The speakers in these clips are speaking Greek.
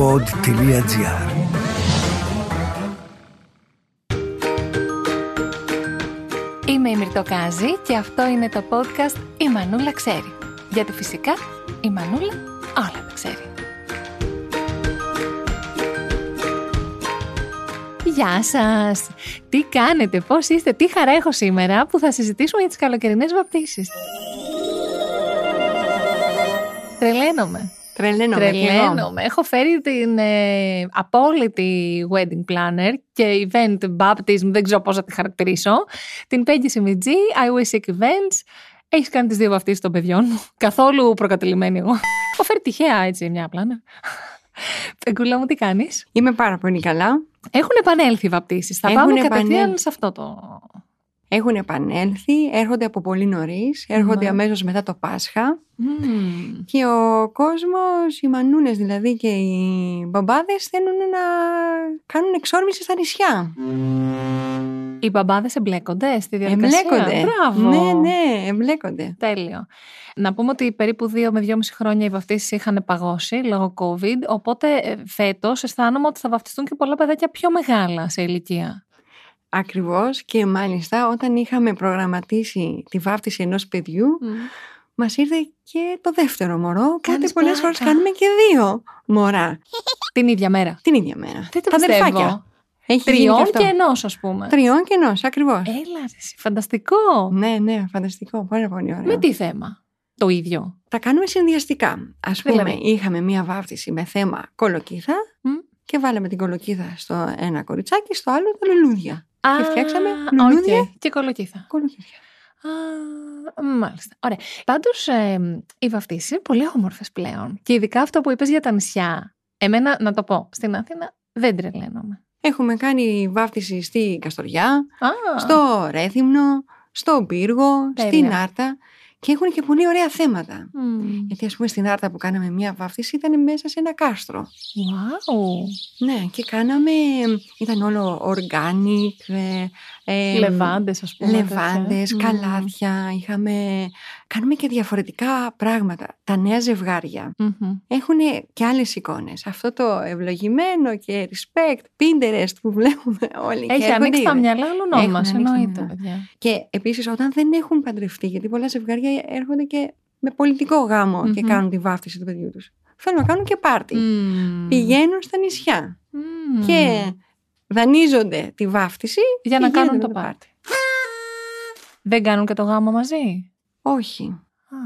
pod.gr Είμαι η Μυρτοκάζη και αυτό είναι το podcast «Η Μανούλα ξέρει». Γιατί φυσικά η Μανούλα όλα τα ξέρει. Γεια σας! Τι κάνετε, πώς είστε, τι χαρά έχω σήμερα που θα συζητήσουμε για τις καλοκαιρινές βαπτίσεις. Τρελαίνομαι. Τρελαίνομαι. και εγώ. Τρελαίνομαι. Έχω φέρει την ε, απόλυτη wedding planner και event baptism, δεν ξέρω πώς θα τη χαρακτηρίσω. Την Peggy Σιμιτζή, I Wish Sick Events. Έχεις κάνει τις δύο βαφτίσεις των παιδιών μου. Καθόλου προκατελημένη εγώ. Έχω φέρει τυχαία έτσι μια planner. Πεγκούλα μου, τι κάνεις; Είμαι πάρα πολύ καλά. Έχουν επανέλθει οι βαπτίσεις. Θα Έχουν πάμε κατευθείαν επανέλθει. σε αυτό το. Έχουν επανέλθει, έρχονται από πολύ νωρίς, έρχονται Ναι. αμέσως μετά το Πάσχα. Μμμ. Και ο κόσμος, οι μανούνες δηλαδή και οι μπαμπάδες θέλουν να κάνουν εξόρμηση στα νησιά. Οι μπαμπάδες εμπλέκονται στη διαδικασία; Εμπλέκονται. Μπράβο. Ναι, ναι, εμπλέκονται. Τέλειο. Να πούμε ότι περίπου δύο με δυόμιση χρόνια οι βαφτίσεις είχαν παγώσει λόγω COVID. Οπότε φέτος αισθάνομαι ότι θα βαφτιστούν και πολλά παιδάκια πιο μεγάλα σε ηλικία. Ακριβώς και μάλιστα όταν είχαμε προγραμματίσει τη βάφτιση ενός παιδιού μας ήρθε και το δεύτερο μωρό οπότε Κάνεις πολλές πλάκα. φορές κάνουμε και δύο μωρά Την ίδια μέρα. την ίδια μέρα. Δεν το Τα πιστεύω. αδερφάκια. Έχει γίνει Τριών αυτό. και ενός, ας πούμε. Τριών και ενός, ακριβώς. Έλα, ρε, εσύ, φανταστικό. Ναι, ναι, φανταστικό. Πάρα πολύ ωραίο. Με τι θέμα; Το ίδιο. Τα κάνουμε συνδυαστικά. Ας πούμε, Δηλαδή; είχαμε μία βάφτιση με θέμα κολοκύθα Μ. και βάλαμε την κολοκύθα στο ένα κοριτσάκι, στο άλλο τα λουλούδια. Α, φτιάξαμε οκ. λουλούδια. Και κολοκύθα. Κολοκύθια. Α, μάλιστα. Ωραία. Πάντως, οι βαφτίσεις είναι πολύ όμορφες πλέον. Και ειδικά αυτό που είπες για τα νησιά. Εμένα, να το πω, στην Αθήνα δεν τρελαίνομαι. Έχουμε κάνει βάφτιση στη Καστοριά, Α, στο Ρέθυμνο, στο Πύργο, Τέλεια. στην Άρτα και έχουν και πολύ ωραία θέματα. μ, Γιατί ας πούμε στην Άρτα που κάναμε μία βάφτιση ήταν μέσα σε ένα κάστρο. Wow. Ναι, και κάναμε, ήταν όλο organic, ε, ε, Λεβάντες, ας πούμε. Λεβάντες, τέτοια. Μμ. καλάθια, είχαμε... Κάνουμε και διαφορετικά πράγματα. Τα νέα ζευγάρια Μμμ. έχουν και άλλες εικόνες. Αυτό το ευλογημένο και respect, Pinterest που βλέπουμε όλοι. και Έχει έρχονται ανοίξει τα οι- μυαλά όλων Έχουν μας. ανοίξει τα Εννοείται, μυαλά. παιδιά. Και επίσης όταν δεν έχουν παντρευτεί, γιατί πολλά ζευγάρια έρχονται και με πολιτικό γάμο και Μμμ. κάνουν τη βάφτιση του παιδιού τους. Θέλουν να κάνουν και πάρτι. Μμ. Πηγαίνουν στα νησιά Μμ. και δανείζονται τη βάφτιση Για να και κάνουν γίνεται το το πάρτι. Δεν κάνουν και το γάμο μαζί; Όχι. Α.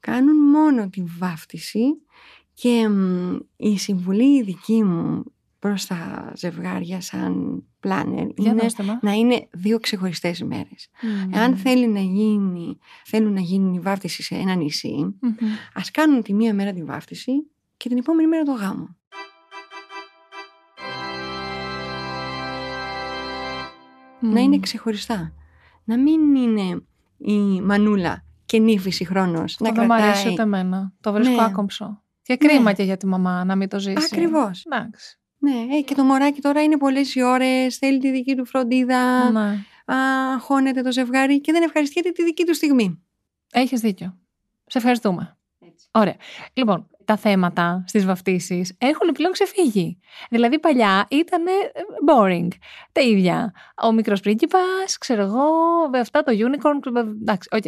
κάνουν μόνο τη βάφτιση και μ, η συμβουλή η δική μου προς τα ζευγάρια σαν πλάνερ Για είναι δώστε μας. να είναι δύο ξεχωριστές ημέρες. Μμ. Εάν θέλει να γίνει, θέλουν να γίνει η βάφτιση σε ένα νησί, Μμμ. ας κάνουν τη μία μέρα τη βάφτιση και την επόμενη μέρα το γάμο. Να είναι Μμ. ξεχωριστά. Να μην είναι η μανούλα και νύφηση χρόνος να Αυτό δεν μ' αρέσει κρατάει ούτε εμένα. Το βρίσκω Ναι. άκομψο. Και κρίμα Ναι. και για τη μαμά να μην το ζήσει. Ακριβώς. Εντάξει. Ναι, ε, και το μωράκι τώρα είναι πολλές οι ώρες, θέλει τη δική του φροντίδα, Ναι. αγχώνεται το ζευγάρι και δεν ευχαριστιέται τη δική του στιγμή. Έχεις δίκιο. Σε ευχαριστούμε. Ωραία. Λοιπόν, τα θέματα στις βαφτίσεις έχουν πλέον ξεφύγει. Δηλαδή, παλιά ήταν boring. Τα ίδια. Ο μικρός πρίγκιπας, ξέρω εγώ, με αυτά το unicorn. Εντάξει, οκ.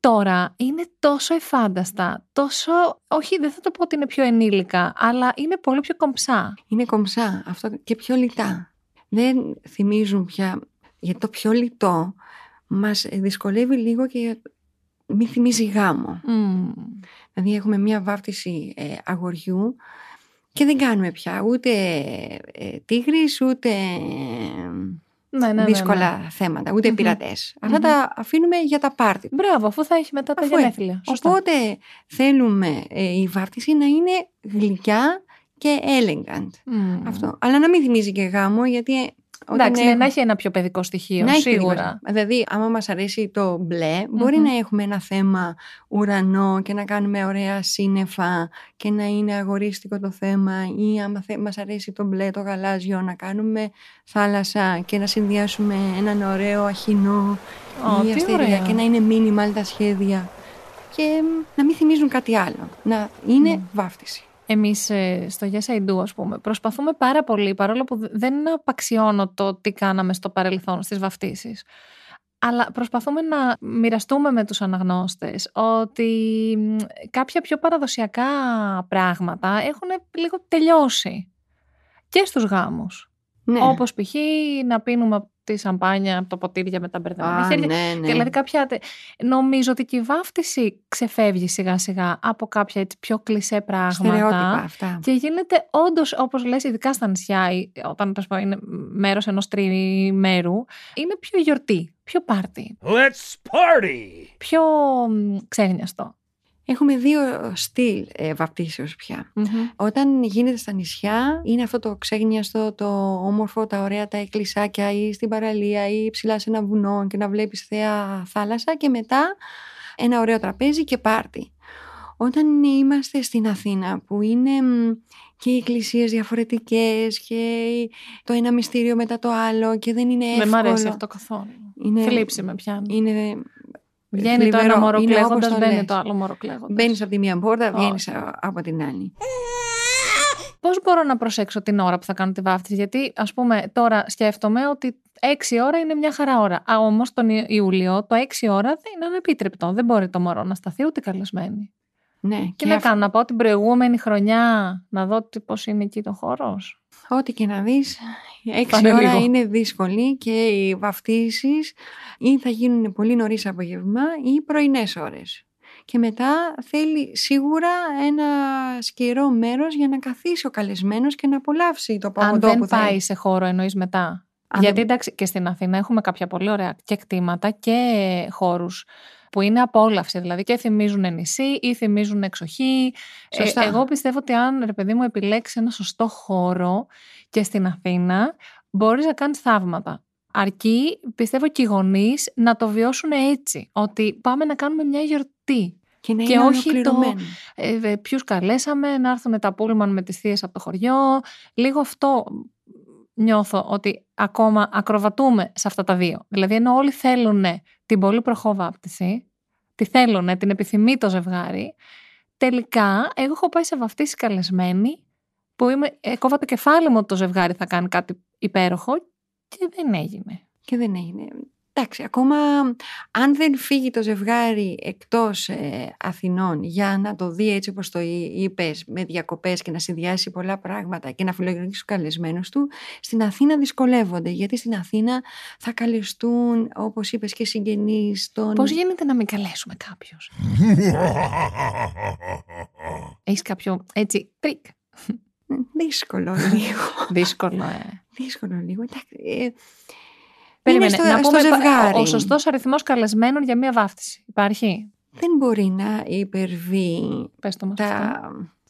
Τώρα είναι τόσο ευφάνταστα, τόσο. Όχι, δεν θα το πω ότι είναι πιο ενήλικα, αλλά είναι πολύ πιο κομψά. Είναι κομψά αυτό και πιο λιτά. Δεν θυμίζουν πια, γιατί το πιο λιτό μας δυσκολεύει λίγο και μη θυμίζει γάμο. Μμμ. Δηλαδή έχουμε μία βάφτιση ε, αγοριού και δεν κάνουμε πια ούτε ε, τίγρης, ούτε ε, Ναι, ναι, ναι, δύσκολα ναι. θέματα, ούτε Μμμ. πειρατές. Αυτά Μμμ. τα αφήνουμε για τα πάρτι. Μπράβο, αφού θα έχει μετά τα Αφού γενέθλια. Σωστά. Οπότε θέλουμε ε, η βάφτιση να είναι γλυκιά και elegant. Μμμ. Αυτό. Αλλά να μην θυμίζει και γάμο, γιατί ε, όταν Εντάξει, ναι, έχω- να έχει ένα πιο παιδικό στοιχείο, να έχει σίγουρα. παιδικό. Δηλαδή, άμα μας αρέσει το μπλε, μπορεί Μμμ. να έχουμε ένα θέμα ουρανό και να κάνουμε ωραία σύννεφα και να είναι αγορίστικο το θέμα ή άμα θε, μας αρέσει το μπλε, το γαλάζιο, να κάνουμε θάλασσα και να συνδυάσουμε έναν ωραίο αχινό Ω, ή τι αστερία ωραία. και να είναι minimal τα σχέδια και μ, να μην θυμίζουν κάτι άλλο. Να είναι Μμ. βάφτιση. Εμείς ε, στο Yes I Do, ας πούμε, προσπαθούμε πάρα πολύ, παρόλο που δεν απαξιώνω το τι κάναμε στο παρελθόν στις βαφτίσεις. Αλλά προσπαθούμε να μοιραστούμε με τους αναγνώστες ότι κάποια πιο παραδοσιακά πράγματα έχουν λίγο τελειώσει και στους γάμους. Ναι. Όπως π.χ. να πίνουμε τη σαμπάνια από το ποτήρια με τα μπερδεμένα χέρια. Ναι, ναι. Δηλαδή κάποια... Νομίζω ότι και η βάφτιση ξεφεύγει σιγά σιγά από κάποια έτσι πιο κλισέ πράγματα. αυτά. Και γίνεται όντως, όπως λες, ειδικά στα νησιά, όταν πω, είναι μέρος ενός τριμέρου, είναι πιο γιορτή, πιο πάρτι. Let's party! Πιο ξένιαστο. Έχουμε δύο στυλ ε, βαπτίσεως πια. Όταν γίνεται στα νησιά είναι αυτό το ξέγνιαστο, το όμορφο, τα ωραία τα εκκλησάκια ή στην παραλία ή ψηλά σε ένα βουνό και να βλέπεις θέα θάλασσα και μετά ένα ωραίο τραπέζι και πάρτι. Όταν είμαστε στην Αθήνα που είναι και οι εκκλησίες διαφορετικές και το ένα μυστήριο μετά το άλλο και δεν είναι εύκολο. Δεν μ' αρέσει αυτό καθόλου. Είναι, Θλίψη με πιάνει. Είναι Βγαίνει το ένα μωρό κλαίγοντας, μπαίνει το άλλο μωρό κλαίγοντας. Μπαίνεις από τη μία πόρτα, βγαίνεις από την άλλη. Πώς μπορώ να προσέξω την ώρα που θα κάνω τη βάφτιση, Γιατί, ας πούμε, τώρα σκέφτομαι ότι 6 ώρα είναι μια χαρά ώρα. Όμως τον Ιούλιο το 6 ώρα δεν είναι ανεπίτρεπτο. Δεν μπορεί το μωρό να σταθεί ούτε καλεσμένη. Ναι, και, και να κάνω, να πάω την προηγούμενη χρονιά να δω πώς είναι εκεί το χώρος. Ό,τι και να δεις, έξι ώρα είναι δύσκολη και οι βαφτίσεις ή θα γίνουν πολύ νωρίς απογεύμα ή πρωινές ώρες. Και μετά θέλει σίγουρα ένα σκερό μέρος για να καθίσει ο καλεσμένος και να απολαύσει το παγωτό Αν δεν πάει σε χώρο εννοείς μετά. Γιατί εντάξει και στην Αθήνα έχουμε κάποια πολύ ωραία και κτήματα και χώρους που είναι απόλαυση, δηλαδή και θυμίζουν νησί ή θυμίζουν εξοχή. Ε, εγώ πιστεύω ότι αν ρε παιδί μου επιλέξεις ένα σωστό χώρο και στην Αθήνα, μπορείς να κάνεις θαύματα. Αρκεί, πιστεύω και οι γονείς να το βιώσουν έτσι, ότι πάμε να κάνουμε μια γιορτή. Και, να και όχι το ε, ποιους καλέσαμε, να έρθουν τα πούλμαν με τις θείες από το χωριό. Λίγο αυτό νιώθω ότι ακόμα ακροβατούμε σε αυτά τα δύο. Δηλαδή ενώ όλοι θέλουν την πολύ προχώβαπτιση, τη θέλουν, την επιθυμεί το ζευγάρι, τελικά εγώ έχω πάει σε βαφτίση καλεσμένη που είμαι, κόβα το κεφάλι μου ότι το ζευγάρι θα κάνει κάτι υπέροχο και δεν έγινε. Και δεν έγινε. Εντάξει, ακόμα αν δεν φύγει το ζευγάρι εκτός ε, Αθηνών για να το δει έτσι όπως το είπες με διακοπές και να συνδυάσει πολλά πράγματα και να φιλογενήσει τους καλεσμένους του, στην Αθήνα δυσκολεύονται γιατί στην Αθήνα θα καλεστούν όπως είπες και συγγενείς των... Πώς γίνεται να μην καλέσουμε κάποιους; Έχεις κάποιο έτσι τρικ; Δύσκολο λίγο. Δύσκολο, ε. Δύσκολο λίγο. Εντάξει, ε, Περίμενε, στο, να πούμε ζευγάρι. ο σωστός αριθμός καλεσμένων για μία βάφτιση. Υπάρχει; Δεν μπορεί να υπερβεί Πες το τα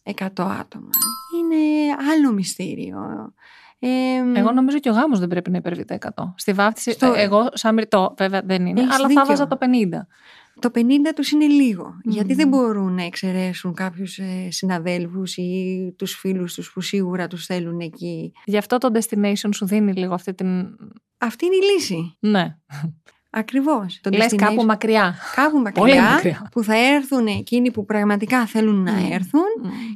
100 άτομα. Είναι άλλο μυστήριο. Ε, εγώ νομίζω και ο γάμος δεν πρέπει να υπερβεί τα 100. Στη βάφτιση, στο... εγώ σαν μυρτό βέβαια δεν είναι, αλλά δίκιο. θα βάζα το 50. Το 50 τους είναι λίγο, γιατί δεν μπορούν να εξαιρέσουν κάποιους ε, συναδέλφους ή τους φίλους τους που σίγουρα τους θέλουν εκεί. Γι' αυτό το destination σου δίνει λίγο αυτή την αυτή είναι η λύση. Ναι. Ακριβώς. Λες κάπου μακριά. Κάπου μακριά, που θα έρθουν εκείνοι που πραγματικά θέλουν να έρθουν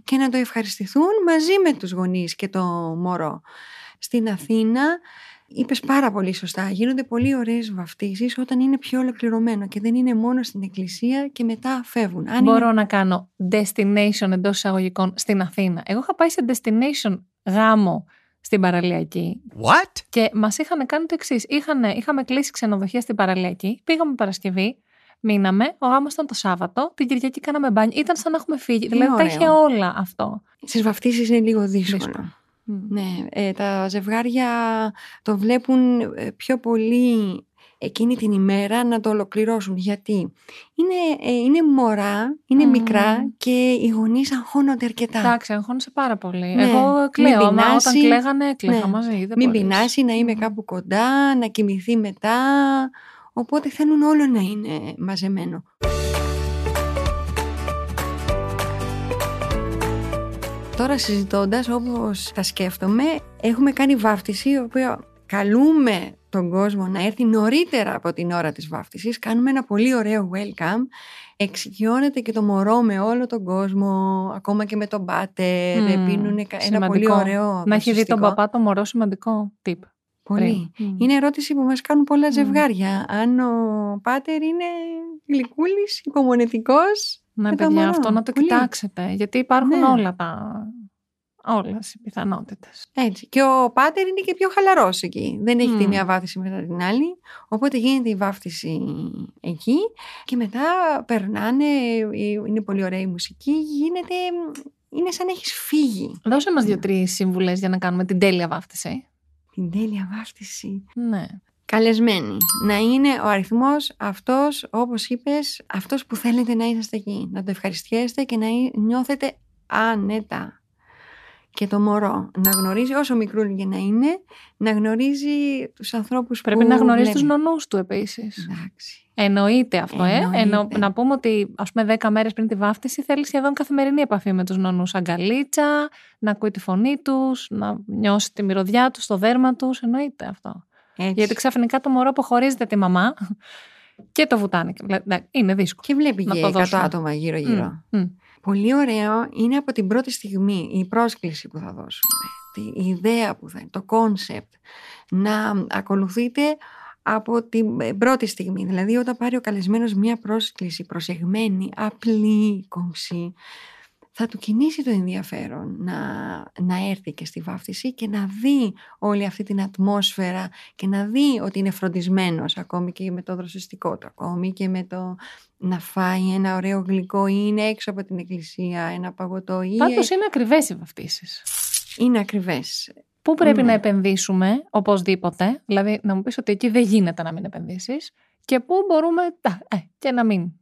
και να το ευχαριστηθούν μαζί με τους γονείς και το μωρό. Στην Αθήνα Είπες πάρα πολύ σωστά. Γίνονται πολύ ωραίες βαφτίσεις όταν είναι πιο ολοκληρωμένο και δεν είναι μόνο στην εκκλησία και μετά φεύγουν. Αν Μπορώ να κάνω destination εντός εισαγωγικών στην Αθήνα. Εγώ είχα πάει σε destination γάμο στην παραλιακή. What? Και μας είχαν κάνει το εξής. Είχαμε κλείσει ξενοδοχεία στην παραλιακή, πήγαμε Παρασκευή, μείναμε, ο γάμος ήταν το Σάββατο, την Κυριακή κάναμε μπάνι. Ήταν σαν να έχουμε φύγει. δηλαδή τα είχε όλα αυτό. Στι βαφτίσεις είναι λίγο δύσκολο. Ναι, ε, τα ζευγάρια το βλέπουν ε, πιο πολύ εκείνη την ημέρα να το ολοκληρώσουν. Γιατί είναι, ε, είναι μωρά, είναι μικρά και οι γονείς αγχώνονται αρκετά. Εντάξει, αγχώνεσαι πάρα πολύ. Ναι. Εγώ κλαίω, μα όταν κλαίγανε έκλαιγα ναι. μαζί. Δεν Μην πεινάσει, να είμαι κάπου κοντά, να κοιμηθεί μετά. Οπότε θέλουν όλο να είναι μαζεμένο. Τώρα συζητώντας όπως τα σκέφτομαι, έχουμε κάνει βάφτιση, η οποία καλούμε τον κόσμο να έρθει νωρίτερα από την ώρα της βάφτισης. Κάνουμε ένα πολύ ωραίο welcome. Εξοικειώνεται και το μωρό με όλο τον κόσμο, ακόμα και με τον πάτερ. Mm, πίνουν ένα πολύ ωραίο Να έχει δει τον παπά το μωρό σημαντικό tip. Πολύ. Είναι ερώτηση που μας κάνουν πολλά ζευγάρια. Αν ο πάτερ είναι γλυκούλης, υπομονετικός. Ναι, παιδιά, αυτό να το κοιτάξετε. Γιατί υπάρχουν ναι. όλα τα Όλες οι πιθανότητες. Έτσι. Και ο πάτερ είναι και πιο χαλαρός εκεί. Δεν έχει τη μία βάφτιση μετά την άλλη. Οπότε γίνεται η βάφτιση εκεί και μετά περνάνε. Είναι πολύ ωραία η μουσική. Γίνεται. Είναι σαν να έχεις φύγει. Δώσε μας δύο-τρεις σύμβουλες για να κάνουμε την τέλεια βάφτιση. Την τέλεια βάφτιση. Ναι. Καλεσμένη. Να είναι ο αριθμός αυτός, όπως είπες, αυτός που θέλετε να είσαστε εκεί. Να το ευχαριστιέστε και να νιώθετε άνετα και το μωρό να γνωρίζει όσο μικρούλι και να είναι, να γνωρίζει τους ανθρώπους Πρέπει που να γνωρίζει τους νονούς του επίσης. Εντάξει. Εννοείται αυτό, ε. να πούμε ότι ας πούμε 10 μέρες πριν τη βάφτιση θέλει σχεδόν καθημερινή επαφή με τους νονούς. Αγκαλίτσα, να ακούει τη φωνή τους, να νιώσει τη μυρωδιά τους, το δέρμα τους. Εννοείται αυτό. Έτσι. Γιατί ξαφνικά το μωρό αποχωρίζεται τη μαμά και το βουτάνε. Είναι δύσκολο. Και βλέπει και 100 άτομα γύρω-γύρω. Mm. Πολύ ωραίο είναι από την πρώτη στιγμή η πρόσκληση που θα δώσουμε, η ιδέα που θα είναι, το concept, να ακολουθείτε από την πρώτη στιγμή. Δηλαδή όταν πάρει ο καλεσμένος μια πρόσκληση προσεγμένη, απλή, κομψή, θα του κινήσει το ενδιαφέρον να, να έρθει και στη βάφτιση και να δει όλη αυτή την ατμόσφαιρα και να δει ότι είναι φροντισμένος ακόμη και με το δροσιστικό του, ακόμη και με το να φάει ένα ωραίο γλυκό ή είναι έξω από την εκκλησία, ένα παγωτό ή... Πάντως είναι ακριβές οι βαφτίσεις. Είναι ακριβές. Πού πρέπει να επενδύσουμε οπωσδήποτε, δηλαδή να μου πεις ότι εκεί δεν γίνεται να μην επενδύσεις και πού μπορούμε ε, και να μην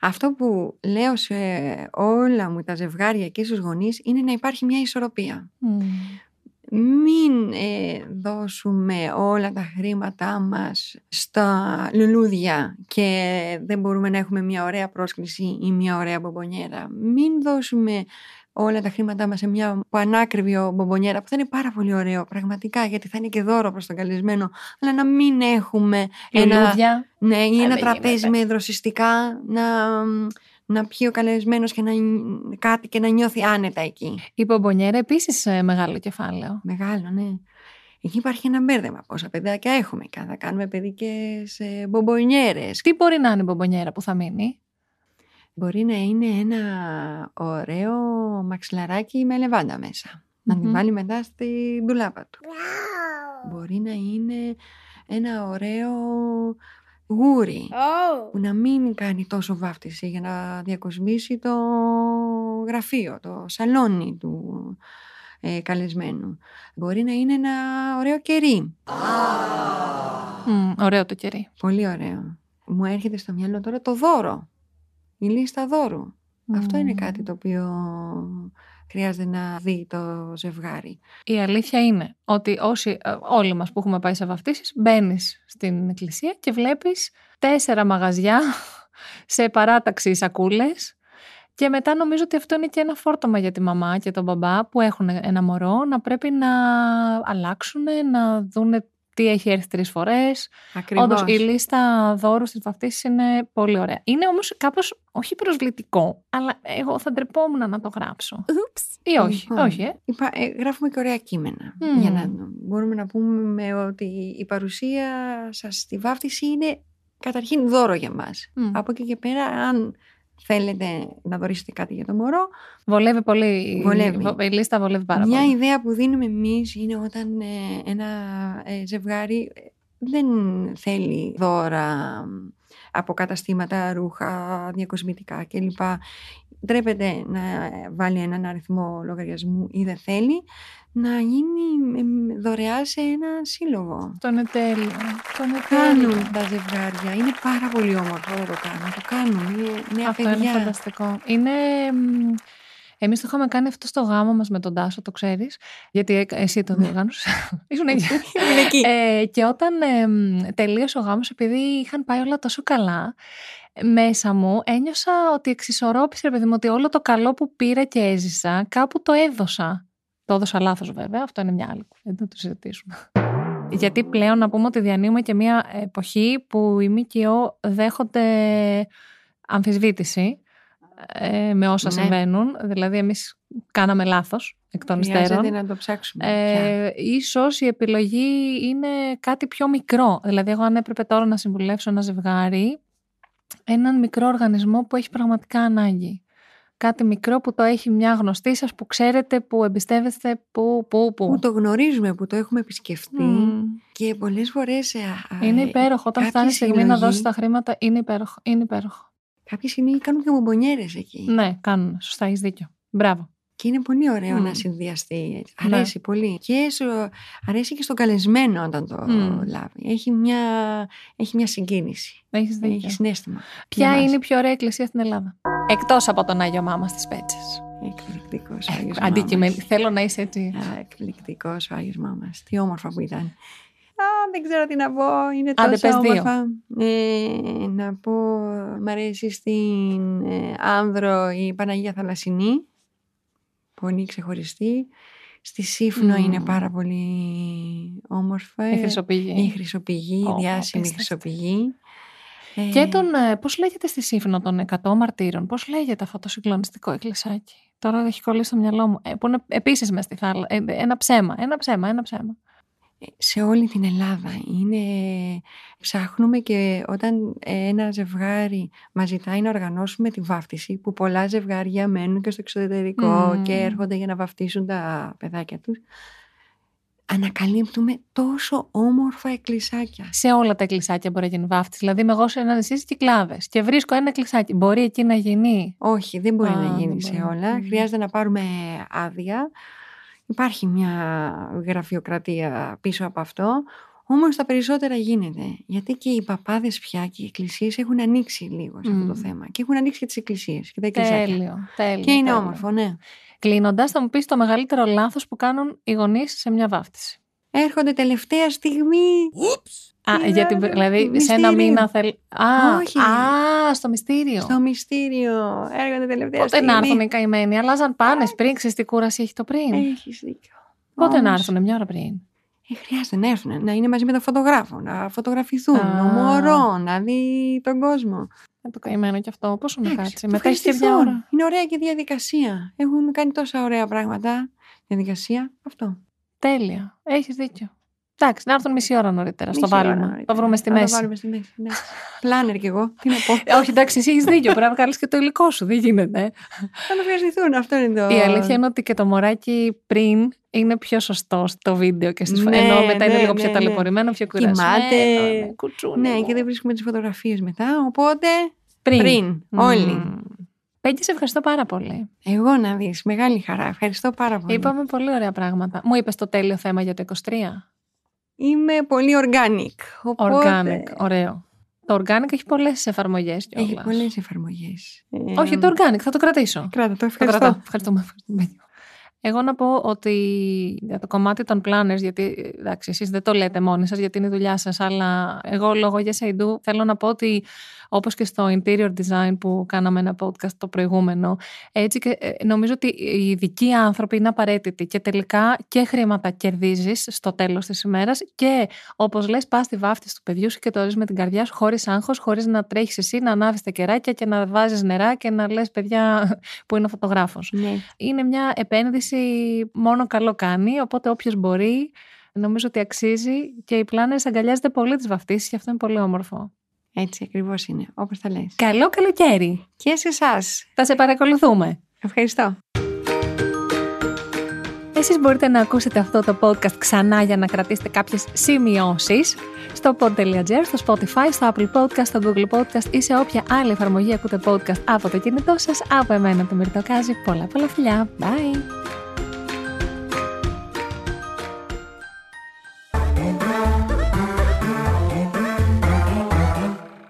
αυτό που λέω σε όλα μου τα ζευγάρια και στους γονείς είναι να υπάρχει μια ισορροπία. Μην ε, δώσουμε όλα τα χρήματά μας στα λουλούδια και δεν μπορούμε να έχουμε μια ωραία πρόσκληση ή μια ωραία μπομπονιέρα. Μην δώσουμε όλα τα χρήματά μας σε μια πανάκριβη μπομπονιέρα που θα είναι πάρα πολύ ωραίο πραγματικά γιατί θα είναι και δώρο προς τον καλεσμένο αλλά να μην έχουμε ένα, ναι, ή ένα τραπέζι με δροσιστικά να, να πιει ο καλεσμένος και να, κάτι και να νιώθει άνετα εκεί. Η μπομπονιέρα επίσης ε, μεγάλο κεφάλαιο. Μεγάλο, ναι. Εκεί υπάρχει ένα μπέρδεμα. Πόσα παιδάκια έχουμε. Θα κάνουμε παιδικές ε, μπομπονιέρε. Τι μπορεί να είναι η μπομπονιέρα που θα μείνει; Μπορεί να είναι ένα ωραίο μαξιλαράκι με λεβάντα μέσα. Να την βάλει μετά στη ντουλάπα του. Μπορεί να είναι ένα ωραίο γούρι που να μην κάνει τόσο βάφτιση για να διακοσμήσει το γραφείο, το σαλόνι του ε, καλεσμένου. Μπορεί να είναι ένα ωραίο κερί. ωραίο το κερί. Πολύ ωραίο. Μου έρχεται στο μυαλό τώρα το δώρο η λίστα δώρου. Αυτό είναι κάτι το οποίο χρειάζεται να δει το ζευγάρι. Η αλήθεια είναι ότι όσοι, ε, όλοι μας που έχουμε πάει σε βαφτίσεις μπαίνεις στην εκκλησία και βλέπεις τέσσερα μαγαζιά σε παράταξη σακούλες και μετά νομίζω ότι αυτό είναι και ένα φόρτωμα για τη μαμά και τον μπαμπά που έχουν ένα μωρό να πρέπει να αλλάξουν, να δούνε τι έχει έρθει τρεις φορές. Όντως η λίστα δώρου της βαφτίση είναι πολύ ωραία. Είναι όμως κάπως όχι προσβλητικό, αλλά εγώ θα ντρεπόμουν να το γράψω. Oops. Ή όχι. Λοιπόν, όχι ε. ε. γράφουμε και ωραία κείμενα. Για να μπορούμε να πούμε ότι η παρουσία σας στη βάφτιση είναι καταρχήν δώρο για μας. Από εκεί και πέρα, αν θέλετε να δωρήσετε κάτι για το μωρό. Βολεύει πολύ. Βολεύει. Η λίστα βολεύει πάρα Μια πολύ. Μια ιδέα που δίνουμε εμείς είναι όταν ε, ένα ε, ζευγάρι δεν θέλει δώρα από καταστήματα, ρούχα, διακοσμητικά κλπ. Ντρέπεται να βάλει έναν αριθμό λογαριασμού ή δεν θέλει να γίνει δωρεά σε ένα σύλλογο. Το είναι τέλειο. Το είναι Κάνουν τα ζευγάρια. Είναι πάρα πολύ όμορφο να το κάνουν. Το κάνουν. Είναι νέα αυτό παιδιά. είναι φανταστικό. Είναι... Εμείς το είχαμε κάνει αυτό στο γάμο μας με τον Τάσο, το ξέρεις. Γιατί εσύ το διοργάνωσες. Ήσουν εκεί. ε, και όταν ε, τελείωσε ο γάμος, επειδή είχαν πάει όλα τόσο καλά, μέσα μου ένιωσα ότι εξισορρόπησε, ρε παιδί μου, ότι όλο το καλό που πήρα και έζησα, κάπου το έδωσα. Το έδωσα λάθος βέβαια, αυτό είναι μια άλλη κουβέντα, το συζητήσουμε. Γιατί πλέον να πούμε ότι διανύουμε και μια εποχή που οι ΜΚΟ δέχονται αμφισβήτηση ε, με όσα ναι. συμβαίνουν. Δηλαδή εμείς κάναμε λάθος εκ των υστέρων. να το ψάξουμε. Ε, ίσως η επιλογή είναι κάτι πιο μικρό. Δηλαδή εγώ αν έπρεπε τώρα να συμβουλεύσω ένα ζευγάρι, έναν μικρό οργανισμό που έχει πραγματικά ανάγκη. Κάτι μικρό που το έχει μια γνωστή σας, που ξέρετε, που εμπιστεύεστε, που, που, που. Που το γνωρίζουμε, που το έχουμε επισκεφτεί. Και πολλές φορές... Ε, είναι υπέροχο. Όταν φτάνει η στιγμή να δώσεις τα χρήματα, είναι υπέροχο. Είναι υπέροχο. Κάποια στιγμή κάνουν και μπομπονιέρες εκεί. Ναι, κάνουν. Σωστά, έχεις δίκιο. Μπράβο. Και είναι πολύ ωραίο να συνδυαστεί. Ναι. Αρέσει πολύ. Και αρέσει και στον καλεσμένο όταν το λάβει. Έχει μια, έχει μια συγκίνηση. Έχεις δίκιο. Έχει συνέστημα. Ποια είναι η πιο ωραία εκκλησία στην Ελλάδα; Εκτός από τον Άγιο Μάμα στις Πέτσες. Εκπληκτικός ο Άγιος Αντικειμένη. Θέλω να είσαι έτσι. Εκπληκτικός ο Άγιος Μάμας. Τι όμορφα που ήταν. Α, δεν ξέρω τι να πω. Είναι τόσο Άντε, όμορφα. Ε, να πω, μ' αρέσει στην ε, Άνδρο η Παναγία Θαλασσινή πολύ ξεχωριστή. Στη Σύφνο είναι πάρα πολύ όμορφα. Η Χρυσοπηγή. Η Χρυσοπηγή, η διάσημη Χρυσοπηγή. Και ε, τον, ε, πώς λέγεται στη Σύφνο των 100 μαρτύρων, πώς λέγεται αυτό το συγκλονιστικό εκκλησάκι; Τώρα έχει κολλήσει στο μυαλό μου. Ε, που είναι επίσης μες στη θάλασσα. ένα ψέμα, ένα ψέμα, ένα ψέμα σε όλη την Ελλάδα. Είναι... Ψάχνουμε και όταν ένα ζευγάρι μας ζητάει να οργανώσουμε τη βάφτιση, που πολλά ζευγάρια μένουν και στο εξωτερικό και έρχονται για να βαφτίσουν τα παιδάκια τους, ανακαλύπτουμε τόσο όμορφα εκκλησάκια. Σε όλα τα εκκλησάκια μπορεί να γίνει βάφτιση. Δηλαδή, είμαι εγώ σε ένα νησί κυκλάδε και βρίσκω ένα εκκλησάκι. Μπορεί εκεί να γίνει; Όχι, δεν μπορεί να γίνει σε όλα. Χρειάζεται να πάρουμε άδεια. Υπάρχει μια γραφειοκρατία πίσω από αυτό, όμως τα περισσότερα γίνεται. Γιατί και οι παπάδες πια και οι εκκλησίες έχουν ανοίξει λίγο σε αυτό το θέμα. Και έχουν ανοίξει και τις εκκλησίες και τα Τέλειο, τέλειο. Και είναι όμορφο, ναι. Κλείνοντας, θα μου πεις το μεγαλύτερο λάθος που κάνουν οι γονείς σε μια βάφτιση. Έρχονται τελευταία στιγμή. Α, γιατί, δηλαδή σε ένα μήνα θέλει. Α, Όχι. α, στο μυστήριο. Στο μυστήριο. Έρχονται τελευταία Πότε στιγμή. να έρθουν οι καημένοι; Αλλάζαν πάνες πριν, ξέρεις τι κούραση έχει το πριν. Έχεις δίκιο. Πότε Όμως... να έρθουν, μια ώρα πριν; Ε, χρειάζεται να έρθουν, να είναι μαζί με τον φωτογράφο, να φωτογραφηθούν, να μωρό, να δει τον κόσμο. Ε, το καημένο και αυτό, πόσο να κάτσει. Μετά έχεις και μια ώρα. Είναι ωραία και διαδικασία. Έχουν κάνει τόσα ωραία πράγματα. Διαδικασία, αυτό. Τέλεια. Έχεις δίκιο. Εντάξει, να έρθουν μισή ώρα νωρίτερα. Στο βάλουμε. Το βρούμε στη μέση. Το βάλουμε στη μέση. Ναι. Πλάνερ κι εγώ. Τι να πω. Ε, όχι, εντάξει, εσύ έχεις δίκιο. Πρέπει να βγάλει και το υλικό σου. Δεν γίνεται. Θα το ευχαριστηθούν. Αυτό είναι το. Η αλήθεια είναι ότι και το μωράκι πριν είναι πιο σωστό στο βίντεο και στις ναι, Ενώ μετά ναι, είναι λίγο ναι, πιο ναι. ταλαιπωρημένο, πιο κουρασμένο. Κοιμάται. Ναι, ναι, και δεν βρίσκουμε τις φωτογραφίες μετά. Οπότε. Πριν. πριν όλοι. Πέγγι, σε ευχαριστώ πάρα πολύ. Εγώ να δεις. Μεγάλη χαρά. Ευχαριστώ πάρα πολύ. Είπαμε πολύ ωραία πράγματα. Μου είπες το τέλειο θέμα για το 23. Είμαι πολύ organic. Οπότε... Organic, ωραίο. Το organic έχει πολλές εφαρμογές. Έχει πολλές εφαρμογές. Όχι, το organic, θα το κρατήσω. Κράτα, το ευχαριστώ. Το Ευχαριστούμε. Εγώ να πω ότι για το κομμάτι των planners, γιατί εντάξει, εσείς δεν το λέτε μόνοι σας γιατί είναι η δουλειά σας, αλλά εγώ λόγω Yes I Do θέλω να πω ότι όπως και στο interior design που κάναμε ένα podcast το προηγούμενο, έτσι και ε, νομίζω ότι οι ειδικοί άνθρωποι είναι απαραίτητοι και τελικά και χρήματα κερδίζεις στο τέλος της ημέρας και όπως λες πας στη βάφτιση του παιδιού σου και το με την καρδιά σου χωρίς άγχος, χωρίς να τρέχεις εσύ, να ανάβεις τα κεράκια και να βάζεις νερά και να λες παιδιά που είναι ο φωτογράφος. Ναι. Είναι μια επένδυση μόνο καλό κάνει, οπότε όποιος μπορεί νομίζω ότι αξίζει και οι πλάνες αγκαλιάζεται πολύ τις βαφτίσεις και αυτό είναι πολύ όμορφο. Έτσι ακριβώς είναι, όπως τα λες. Καλό καλοκαίρι. Και σε εσάς. Θα σε παρακολουθούμε. Ευχαριστώ. Εσείς μπορείτε να ακούσετε αυτό το podcast ξανά για να κρατήσετε κάποιες σημειώσεις στο pod.gr, στο Spotify, στο Apple Podcast, στο Google Podcast ή σε όποια άλλη εφαρμογή ακούτε podcast από το κινητό σας. Από εμένα το Μυρτοκάζι. Πολλά πολλά φιλιά. Bye.